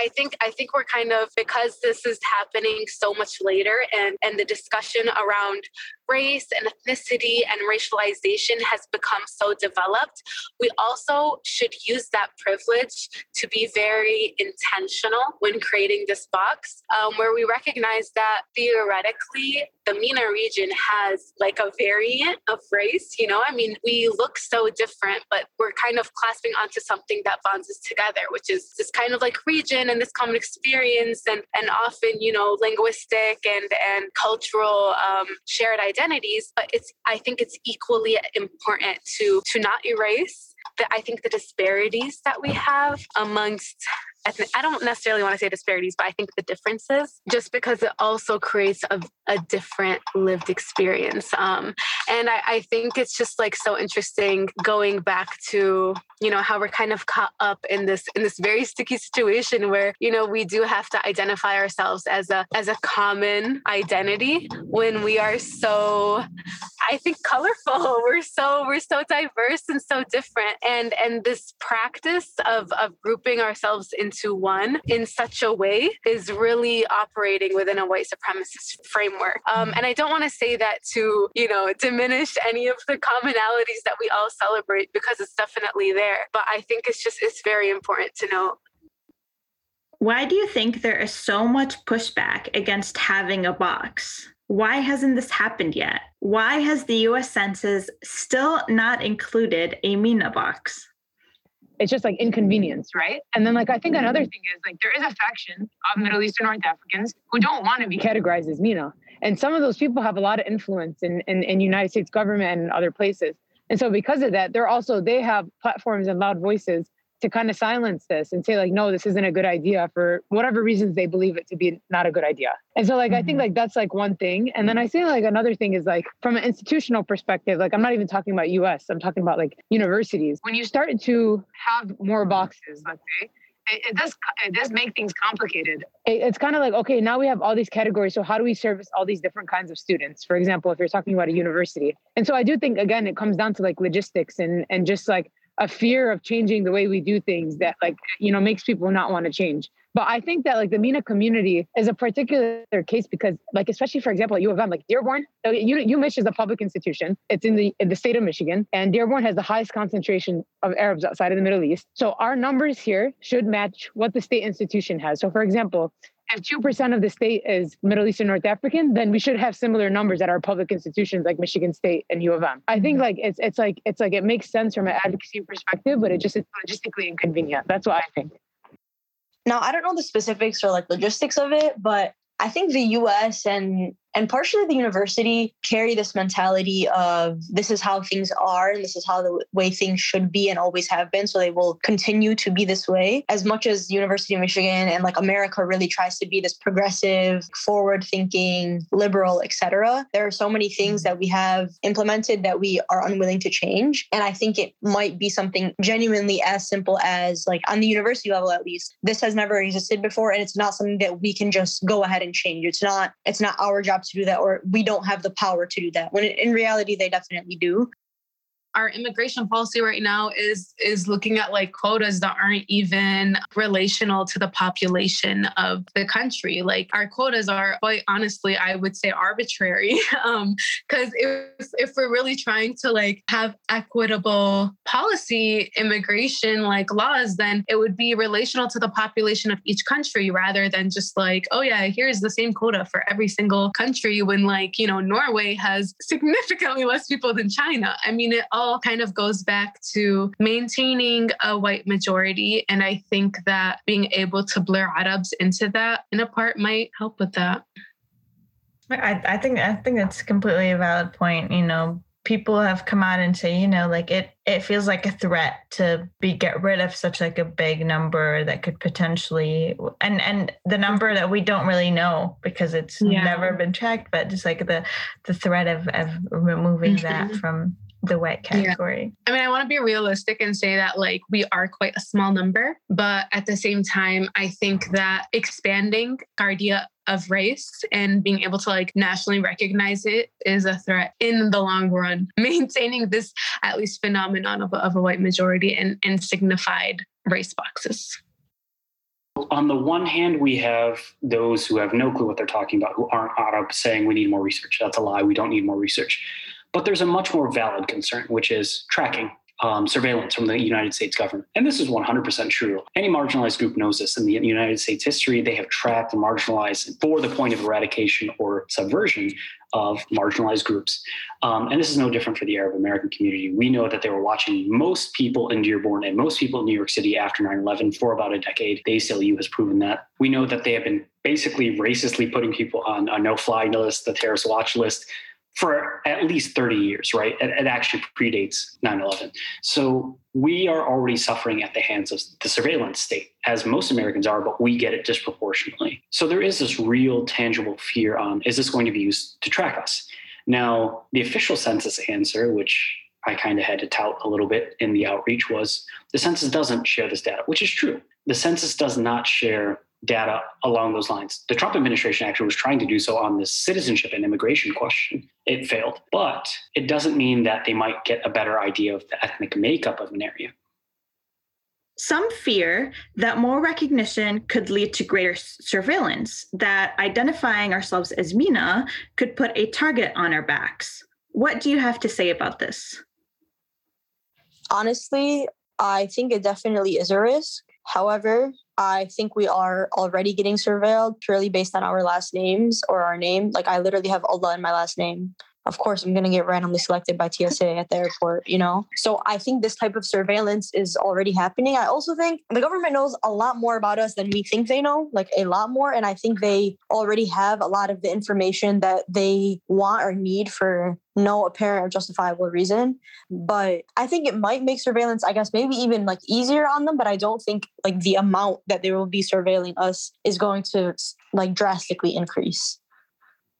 I think I think we're kind of because this is happening so much later and and the discussion around race and ethnicity and racialization has become so developed, we also should use that privilege to be very intentional when creating this box, um, where we recognize that theoretically the MENA region has like a variant of race. You know, I mean, we look so different, but we're kind of clasping onto something that bonds us together, which is this kind of like region and this common experience and and often, you know, linguistic and and cultural um, shared identities, but it's I think it's equally important to to not erase that I think the disparities that we have amongst I don't necessarily want to say disparities, but I think the differences, just because it also creates a, a different lived experience. Um, and I, I think it's just like so interesting going back to you know how we're kind of caught up in this in this very sticky situation where you know we do have to identify ourselves as a as a common identity when we are so I think colorful. We're so we're so diverse and so different. And and this practice of of grouping ourselves into one in such a way is really operating within a white supremacist framework. Um, and I don't want to say that to you know diminish any of the commonalities that we all celebrate because it's definitely there. But I think it's just it's very important to know why do you think there is so much pushback against having a box? Why hasn't this happened yet? Why has the US Census still not included a MENA box? It's just like inconvenience, right? And then, like, I think another thing is like there is a faction of Middle Eastern North Africans who don't want to be categorized as MENA. And some of those people have a lot of influence in, in, in United States government and other places. And so because of that, they're also they have platforms and loud voices to kind of silence this and say like no this isn't a good idea for whatever reasons they believe it to be not a good idea and so like mm-hmm. i think mm-hmm. like that's like one thing and then i say like another thing is like from an institutional perspective like i'm not even talking about us i'm talking about like universities when you start to have more boxes let's say it, it does it does make things complicated. It, it's kind of like okay, now we have all these categories. So how do we service all these different kinds of students? For example, if you're talking about a university, and so I do think again it comes down to like logistics and and just like a fear of changing the way we do things that like you know makes people not want to change. But I think that like the MENA community is a particular case because like especially for example at U of M, like Dearborn, U, UMich is a public institution. It's in the in the state of Michigan, and Dearborn has the highest concentration of Arabs outside of the Middle East. So our numbers here should match what the state institution has. So for example, if 2% of the state is Middle Eastern North African, then we should have similar numbers at our public institutions like Michigan State and U of M. I think mm-hmm. like it's it's like it's like it makes sense from an advocacy perspective, but it just it's logistically inconvenient. That's what I think. Now, I don't know the specifics or like logistics of it, but I think the US and and partially the university carry this mentality of this is how things are and this is how the way things should be and always have been. So they will continue to be this way. As much as university of michigan and like america really tries to be this progressive forward thinking liberal etc there are so many things mm-hmm. that we have implemented that we are unwilling to change. And i think it might be something genuinely as simple as like on the university level at least this has never existed before and it's not something that we can just go ahead and change. It's not it's not our job to do that or we don't have the power to do that when in reality they definitely do our immigration policy right now is is looking at like quotas that aren't even relational to the population of the country. Like our quotas are quite honestly i would say arbitrary um because if if we're really trying to like have equitable policy immigration like laws then it would be relational to the population of each country rather than just like oh yeah here's the same quota for every single country when like you know norway has significantly less people than china. I mean it all kind of goes back to maintaining a white majority. And I think that being able to blur Arabs into that in a part might help with that. I, I think I think that's completely a valid point. You know, people have come out and say, you know, like it it feels like a threat to be get rid of such like a big number that could potentially and and the number that we don't really know because it's yeah. never been checked, but just like the the threat of of removing mm-hmm. that from the wet category. Yeah. I mean, I want to be realistic and say that like we are quite a small number, but at the same time, I think that expanding our idea of race and being able to like nationally recognize it is a threat in the long run. Maintaining this at least phenomenon of a, of a white majority and, and signified race boxes. On the one hand, we have those who have no clue what they're talking about, who aren't Arab, saying we need more research. That's a lie. We don't need more research. But there's a much more valid concern, which is tracking. Um, surveillance from the United States government. And this is 100% true. Any marginalized group knows this. In the United States history, they have tracked and marginalized for the point of eradication or subversion of marginalized groups. Um, and this is no different for the Arab American community. We know that they were watching most people in Dearborn and most people in New York City after 9 11 for about a decade. The ACLU has proven that. We know that they have been basically racistly putting people on a no fly list, the terrorist watch list for at least 30 years, right? It, it actually predates 9 11. So we are already suffering at the hands of the surveillance state, as most Americans are, but we get it disproportionately. So there is this real tangible fear on is this going to be used to track us? Now, the official census answer, which I kind of had to tout a little bit in the outreach, was the census doesn't share this data, which is true. The census does not share data along those lines. The Trump administration actually was trying to do so on this citizenship and immigration question. It failed. But it doesn't mean that they might get a better idea of the ethnic makeup of an area. Some fear that more recognition could lead to greater surveillance, that identifying ourselves as MENA could put a target on our backs. What do you have to say about this? Honestly, I think it definitely is a risk. However, I think we are already getting surveilled purely based on our last names or our name. Like I literally have Allah in my last name. Of course I'm going to get randomly selected by TSA at the airport, you know? So I think this type of surveillance is already happening. I also think the government knows a lot more about us than we think they know, like a lot more. And I think they already have a lot of the information that they want or need for no apparent or justifiable reason. But I think it might make surveillance, I guess, maybe even like easier on them. But I don't think like the amount that they will be surveilling us is going to like drastically increase.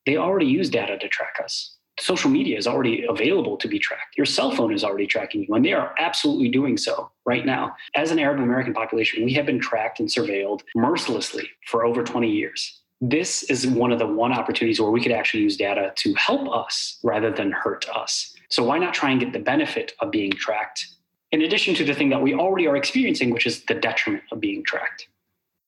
They already use data to track us social media is already available to be tracked. Your cell phone is already tracking you, and they are absolutely doing so right now. As an Arab American population, we have been tracked and surveilled mercilessly for over 20 years. This is one of the one opportunities where we could actually use data to help us rather than hurt us. So why not try and get the benefit of being tracked in addition to the thing that we already are experiencing, which is the detriment of being tracked?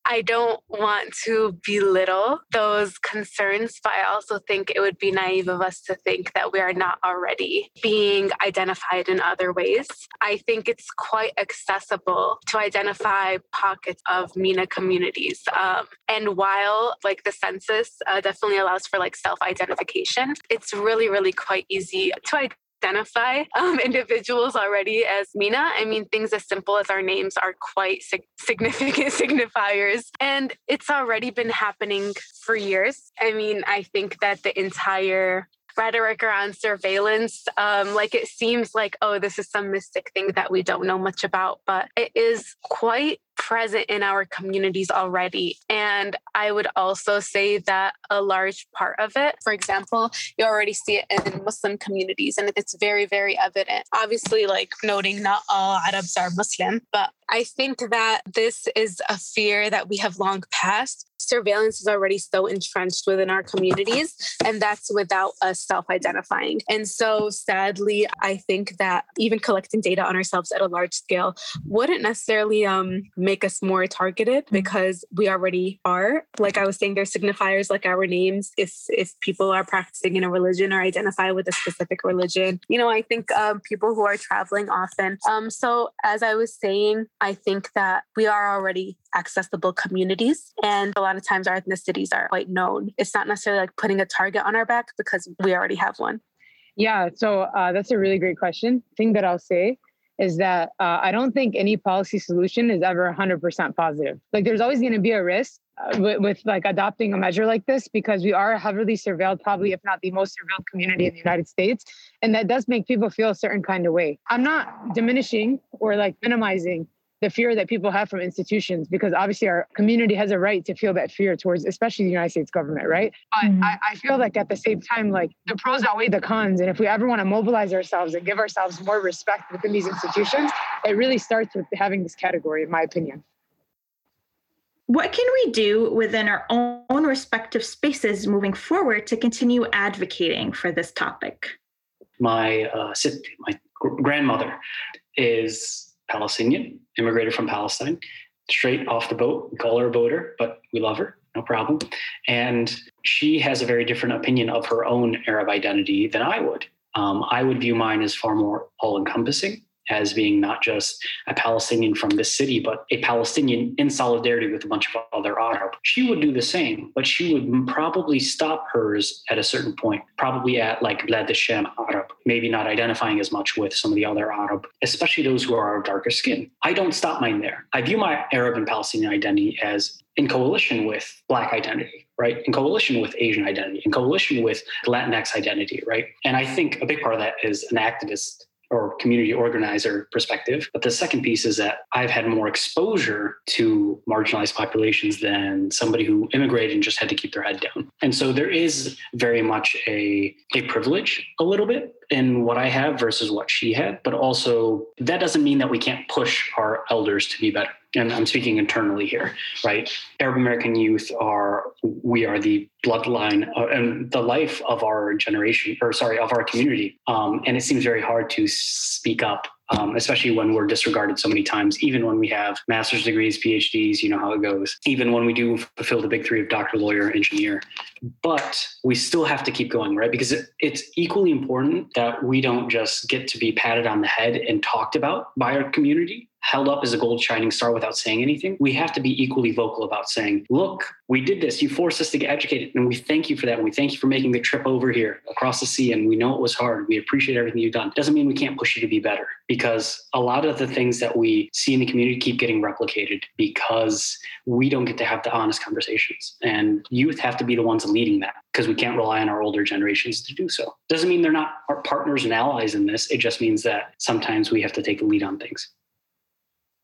I don't want to belittle those concerns, but I also think it would be naive of us to think that we are not already being identified in other ways. I think it's quite accessible to identify pockets of MENA communities. Um, and while like the census uh, definitely allows for like self identification, it's really, really quite easy to identify um, individuals already as MENA. I mean, things as simple as our names are quite sig- significant signifiers. And it's already been happening for years. I mean, I think that the entire rhetoric around surveillance. Um, like it seems like, oh, this is some mystic thing that we don't know much about, but it is quite present in our communities already. And I would also say that a large part of it, for example, you already see it in Muslim communities, and it's very, very evident. Obviously, like noting not all Arabs are Muslim, but I think that this is a fear that we have long passed surveillance is already so entrenched within our communities, and that's without us self identifying. And so, sadly, I think that even collecting data on ourselves at a large scale wouldn't necessarily um, make us more targeted because we already are. Like I was saying, there's signifiers like our names. If if people are practicing in a religion or identify with a specific religion, you know, I think um, people who are traveling often. Um, so as I was saying, I think that we are already accessible communities, and a lot of times our ethnicities are quite known. It's not necessarily like putting a target on our back because we already have one. Yeah, so uh, that's a really great question. Thing that I'll say is that uh, I don't think any policy solution is ever 100% positive. Like there's always going to be a risk uh, with, with, like adopting a measure like this because we are heavily surveilled, probably if not the most surveilled community in the United States, and that does make people feel a certain kind of way. I'm not diminishing or like minimizing the fear that people have from institutions because obviously our community has a right to feel that fear towards especially the united states government right? But mm-hmm. I, I, feel like at the same time like the pros outweigh the cons and if we ever want to mobilize ourselves and give ourselves more respect within these institutions it really starts with having this category in my opinion. What can we do within our own respective spaces moving forward to continue advocating for this topic? My uh, my grandmother is Palestinian, immigrated from Palestine, straight off the boat. We call her a boater, but we love her, no problem. And she has a very different opinion of her own Arab identity than I would. Um, I would view mine as far more all encompassing as being not just a Palestinian from this city, but a Palestinian in solidarity with a bunch of other Arab. She would do the same, but she would probably stop hers at a certain point, probably at like Blad Sham Arab, maybe not identifying as much with some of the other Arab, especially those who are of darker skin. I don't stop mine there. I view my Arab and Palestinian identity as in coalition with Black identity, right? In coalition with Asian identity, in coalition with Latinx identity, right? And I think a big part of that is an activist or community organizer perspective. But the second piece is that I've had more exposure to marginalized populations than somebody who immigrated and just had to keep their head down. And so there is very much a, a privilege a little bit in what I have versus what she had. But also, that doesn't mean that we can't push our elders to be better and I'm speaking internally here, right? Arab American youth are, we are the bloodline uh, and the life of our generation, or sorry, of our community. Um, and it seems very hard to speak up, um, especially when we're disregarded so many times, even when we have master's degrees, PhDs, you know how it goes, even when we do fulfill the big three of doctor, lawyer, engineer. But we still have to keep going, right? Because it, it's equally important that we don't just get to be patted on the head and talked about by our community held up as a gold shining star without saying anything. We have to be equally vocal about saying, look, we did this. You forced us to get educated. And we thank you for that. And we thank you for making the trip over here across the sea. And we know it was hard. We appreciate everything you've done. Doesn't mean we can't push you to be better because a lot of the things that we see in the community keep getting replicated because we don't get to have the honest conversations. And youth have to be the ones leading that because we can't rely on our older generations to do so. Doesn't mean they're not our partners and allies in this. It just means that sometimes we have to take the lead on things.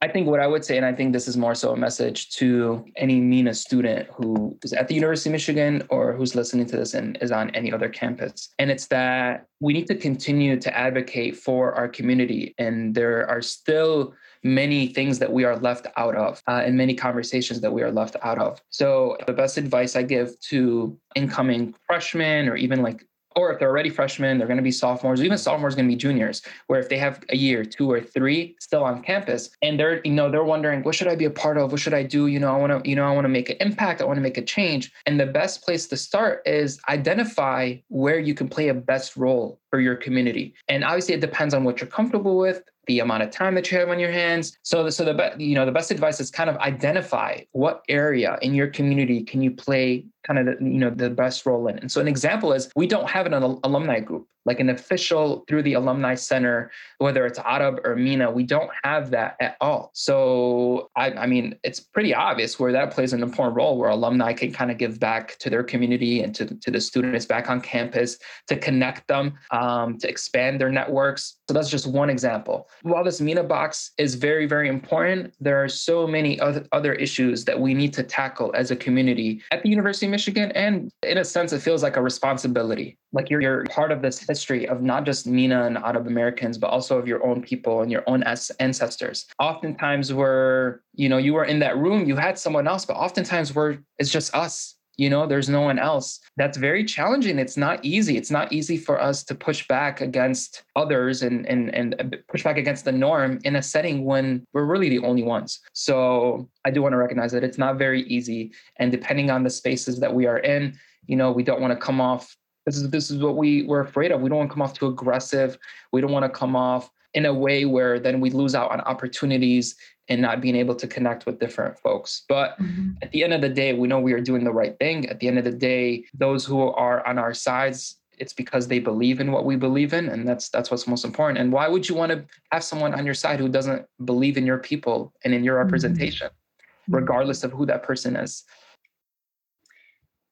I think what I would say, and I think this is more so a message to any MENA student who is at the University of Michigan or who's listening to this and is on any other campus. And it's that we need to continue to advocate for our community. And there are still many things that we are left out of uh, and many conversations that we are left out of. So, the best advice I give to incoming freshmen or even like or if they're already freshmen, they're going to be sophomores, even sophomores going to be juniors, where if they have a year, two or three still on campus and they're, you know, they're wondering, what should I be a part of? What should I do? You know, I want to, you know, I want to make an impact. I want to make a change. And the best place to start is identify where you can play a best role for your community. And obviously it depends on what you're comfortable with the amount of time that you have on your hands. So, so the best, you know, the best advice is kind of identify what area in your community can you play kind of the, you know the best role in. And so, an example is we don't have an alumni group like an official through the alumni center, whether it's Arab or MENA. We don't have that at all. So, I, I mean, it's pretty obvious where that plays an important role, where alumni can kind of give back to their community and to to the students back on campus to connect them, um, to expand their networks. So that's just one example while this MENA box is very, very important, there are so many other, other issues that we need to tackle as a community at the University of Michigan. And in a sense, it feels like a responsibility. Like you're, you're part of this history of not just MENA and Arab Americans, but also of your own people and your own ancestors. Oftentimes, we're, you know, you were in that room, you had someone else, but oftentimes we're, it's just us you know there's no one else. That's very challenging. It's not easy. It's not easy for us to push back against others and and and push back against the norm in a setting when we're really the only ones. So i do want to recognize that it's not very easy and depending on the spaces that we are in you know we don't want to come off this is this is what we we're afraid of we don't want to come off too aggressive we don't want to come off in a way where then we lose out on opportunities and not being able to connect with different folks. But mm-hmm. at the end of the day, we know we are doing the right thing. At the end of the day, those who are on our sides, it's because they believe in what we believe in, and that's that's what's most important. And why would you want to have someone on your side who doesn't believe in your people and in your mm-hmm. representation, mm-hmm. regardless of who that person is?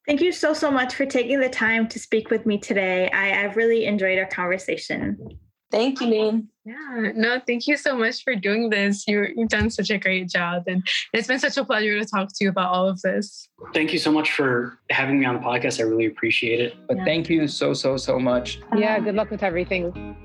Thank you so so much for taking the time to speak with me today. I, I've really enjoyed our conversation. Thank you, Neen. Yeah, no, thank you so much for doing this. You, you've done such a great job. And it's been such a pleasure to talk to you about all of this. Thank you so much for having me on the podcast. I really appreciate it. But yeah. thank you so, so, so much. Yeah, good luck with everything.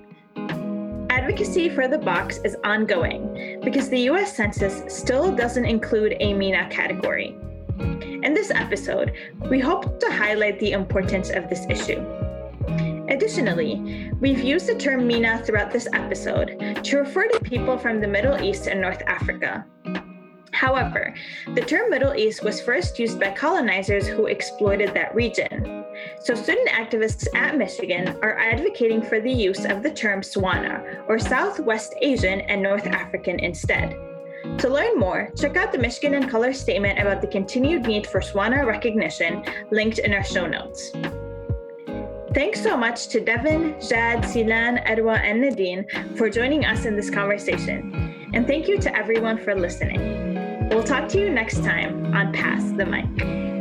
Advocacy for the box is ongoing because the US Census still doesn't include a MENA category. In this episode, we hope to highlight the importance of this issue. Additionally, we've used the term MENA throughout this episode to refer to people from the Middle East and North Africa. However, the term Middle East was first used by colonizers who exploited that region. So, student activists at Michigan are advocating for the use of the term Swana, or Southwest Asian and North African instead. To learn more, check out the Michigan in Color statement about the continued need for Swana recognition linked in our show notes. Thanks so much to Devin, Jad, Silan, Edwa, and Nadine for joining us in this conversation. And thank you to everyone for listening. We'll talk to you next time on Pass the Mic.